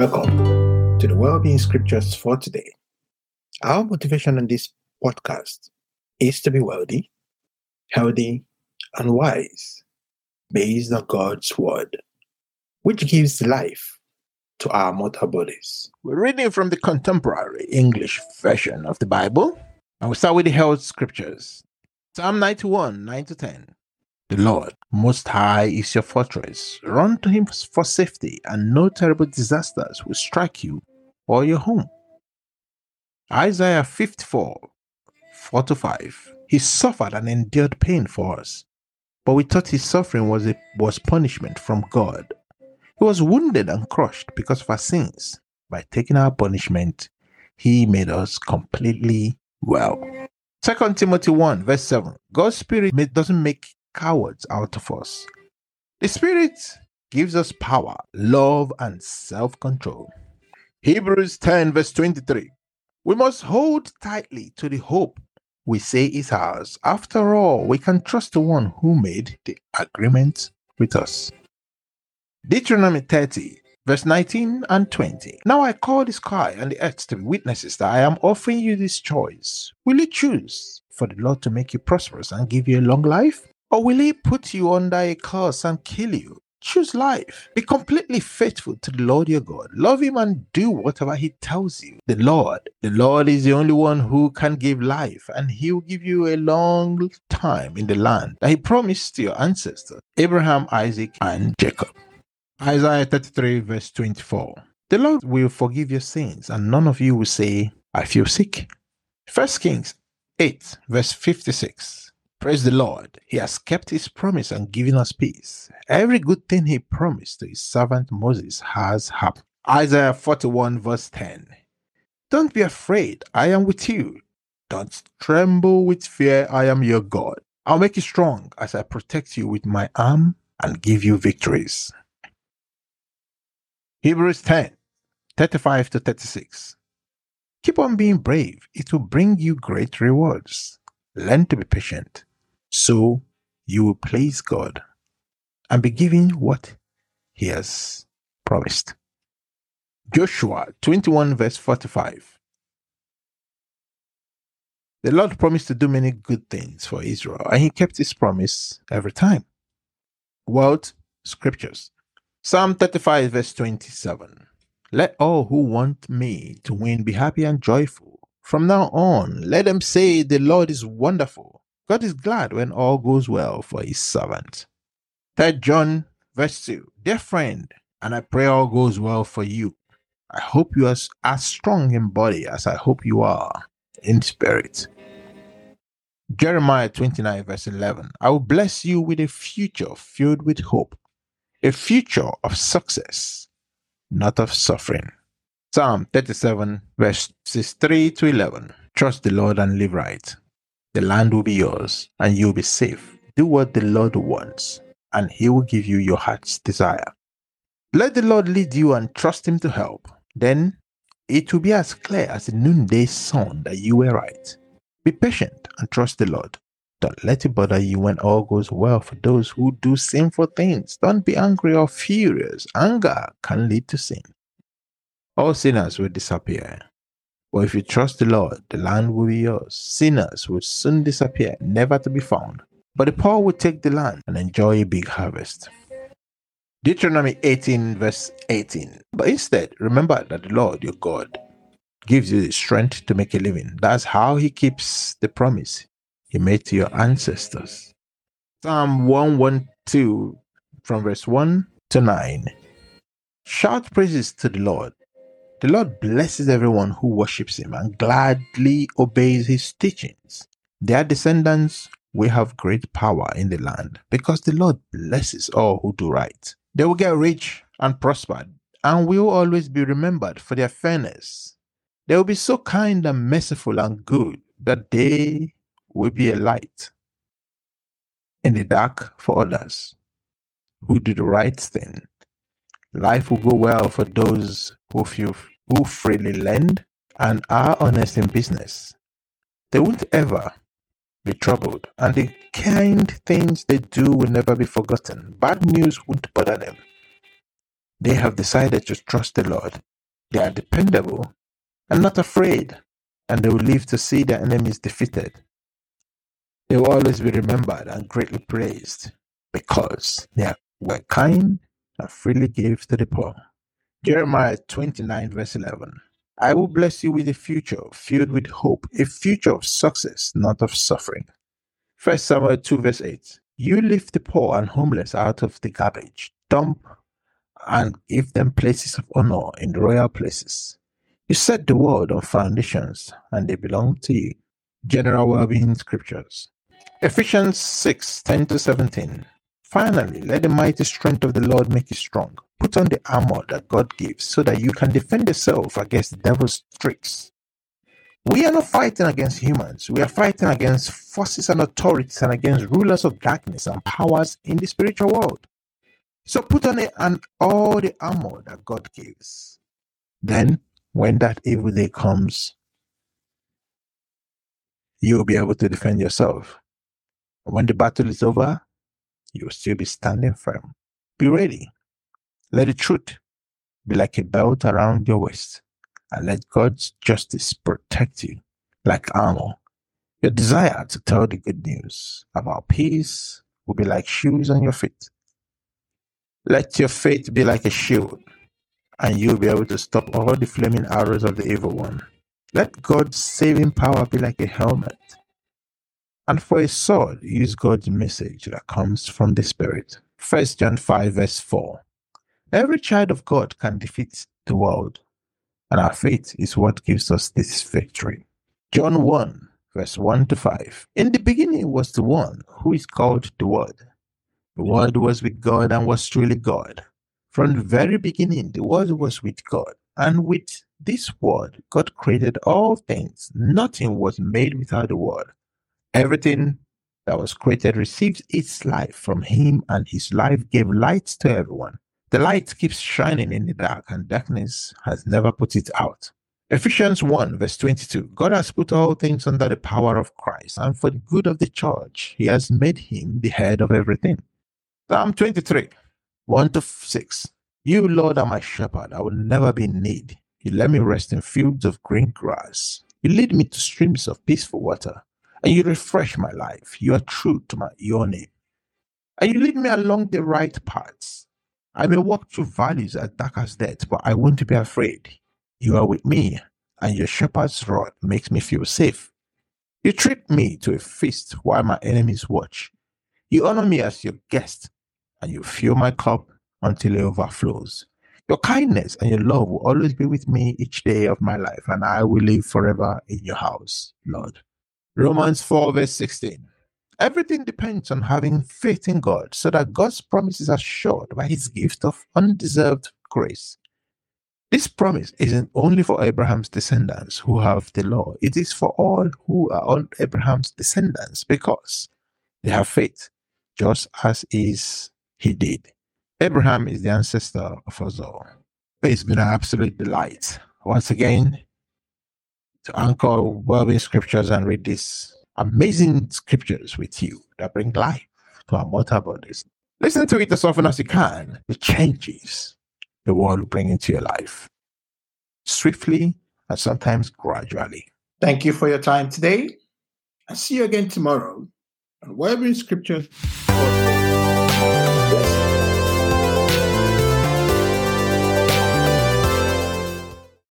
Welcome to the Wellbeing Scriptures for today. Our motivation on this podcast is to be wealthy, healthy, and wise based on God's Word, which gives life to our mortal bodies. We're reading from the contemporary English version of the Bible, and we start with the health scriptures. Psalm 91 9 to 10. The Lord Most High is your fortress. Run to Him for safety, and no terrible disasters will strike you or your home. Isaiah 54 4 to 5. He suffered and endured pain for us, but we thought his suffering was, a, was punishment from God. He was wounded and crushed because of our sins. By taking our punishment, he made us completely well. 2 Timothy 1, verse 7. God's Spirit doesn't make cowards out of us. The Spirit gives us power, love, and self control. Hebrews 10, verse 23. We must hold tightly to the hope we say is ours. After all, we can trust the one who made the agreement with us. Deuteronomy 30, verse 19 and 20. Now I call the sky and the earth to be witnesses that I am offering you this choice. Will you choose for the Lord to make you prosperous and give you a long life? Or will he put you under a curse and kill you? Choose life. Be completely faithful to the Lord your God. Love him and do whatever he tells you. The Lord, the Lord is the only one who can give life, and he will give you a long time in the land that he promised to your ancestors, Abraham, Isaac, and Jacob. Isaiah 33, verse 24. The Lord will forgive your sins, and none of you will say, I feel sick. 1 Kings 8, verse 56. Praise the Lord. He has kept his promise and given us peace. Every good thing he promised to his servant Moses has happened. Isaiah 41, verse 10. Don't be afraid, I am with you. Don't tremble with fear, I am your God. I'll make you strong as I protect you with my arm and give you victories. Hebrews 10 35 to 36. Keep on being brave, it will bring you great rewards. Learn to be patient, so you will please God and be given what He has promised. Joshua 21, verse 45. The Lord promised to do many good things for Israel, and He kept His promise every time. World Scriptures Psalm 35, verse 27. Let all who want me to win be happy and joyful. From now on, let them say, The Lord is wonderful. God is glad when all goes well for his servant. 3 John, verse 2. Dear friend, and I pray all goes well for you. I hope you are as strong in body as I hope you are in spirit. Jeremiah 29, verse 11. I will bless you with a future filled with hope a future of success, not of suffering. Psalm 37, verses 3 to 11. Trust the Lord and live right. The land will be yours, and you'll be safe. Do what the Lord wants, and He will give you your heart's desire. Let the Lord lead you and trust Him to help. Then it will be as clear as the noonday sun that you were right. Be patient and trust the Lord. Don't let it bother you when all goes well for those who do sinful things. Don't be angry or furious. Anger can lead to sin. All sinners will disappear. But if you trust the Lord, the land will be yours. Sinners will soon disappear, never to be found. But the poor will take the land and enjoy a big harvest. Deuteronomy 18, verse 18. But instead, remember that the Lord your God gives you the strength to make a living. That's how he keeps the promise he made to your ancestors. Psalm 112 from verse 1 to 9. Shout praises to the Lord. The Lord blesses everyone who worships him and gladly obeys his teachings. Their descendants will have great power in the land because the Lord blesses all who do right. They will get rich and prosper and will always be remembered for their fairness. They will be so kind and merciful and good that they will be a light in the dark for others who do the right thing. Life will go well for those who feel who freely lend and are honest in business. They won't ever be troubled, and the kind things they do will never be forgotten. Bad news won't bother them. They have decided to trust the Lord. They are dependable and not afraid, and they will live to see their enemies defeated. They will always be remembered and greatly praised because they were kind freely gave to the poor. Jeremiah 29, verse 11. I will bless you with a future filled with hope, a future of success, not of suffering. 1 Samuel 2, verse 8. You lift the poor and homeless out of the garbage dump and give them places of honor in the royal places. You set the world on foundations, and they belong to you. General well-being scriptures. Ephesians 6 10 to 17. Finally, let the mighty strength of the Lord make you strong. Put on the armor that God gives so that you can defend yourself against the devil's tricks. We are not fighting against humans. We are fighting against forces and authorities and against rulers of darkness and powers in the spiritual world. So put on it and all the armor that God gives. Then, when that evil day comes, you'll be able to defend yourself. When the battle is over, you'll still be standing firm. Be ready. Let the truth be like a belt around your waist, and let God's justice protect you like armor. Your desire to tell the good news about peace will be like shoes on your feet. Let your faith be like a shield, and you'll be able to stop all the flaming arrows of the evil one. Let God's saving power be like a helmet. And for a sword, use God's message that comes from the Spirit. 1 John 5, verse 4. Every child of God can defeat the world, and our faith is what gives us this victory. John 1, verse 1 to 5. In the beginning was the one who is called the Word. The Word was with God and was truly God. From the very beginning, the Word was with God, and with this Word, God created all things. Nothing was made without the Word. Everything that was created received its life from Him, and His life gave light to everyone. The light keeps shining in the dark, and darkness has never put it out. Ephesians 1, verse 22 God has put all things under the power of Christ, and for the good of the church, He has made Him the head of everything. Psalm 23, 1 to 6 You, Lord, are my shepherd, I will never be in need. You let me rest in fields of green grass. You lead me to streams of peaceful water, and you refresh my life. You are true to my, your name. And you lead me along the right paths I may walk through valleys as dark as death, but I won't be afraid. You are with me, and your shepherd's rod makes me feel safe. You treat me to a feast while my enemies watch. You honor me as your guest, and you fill my cup until it overflows. Your kindness and your love will always be with me each day of my life, and I will live forever in your house, Lord. Romans 4, verse 16. Everything depends on having faith in God so that God's promises are assured by his gift of undeserved grace. This promise isn't only for Abraham's descendants who have the law, it is for all who are all Abraham's descendants because they have faith, just as is he did. Abraham is the ancestor of us all. It's been an absolute delight once again to anchor well scriptures and read these amazing scriptures with you that bring life to our mortal bodies. Listen to it as often as you can. The changes the world will bring into your life swiftly and sometimes gradually. Thank you for your time today. I'll see you again tomorrow on Wellbeing Scriptures.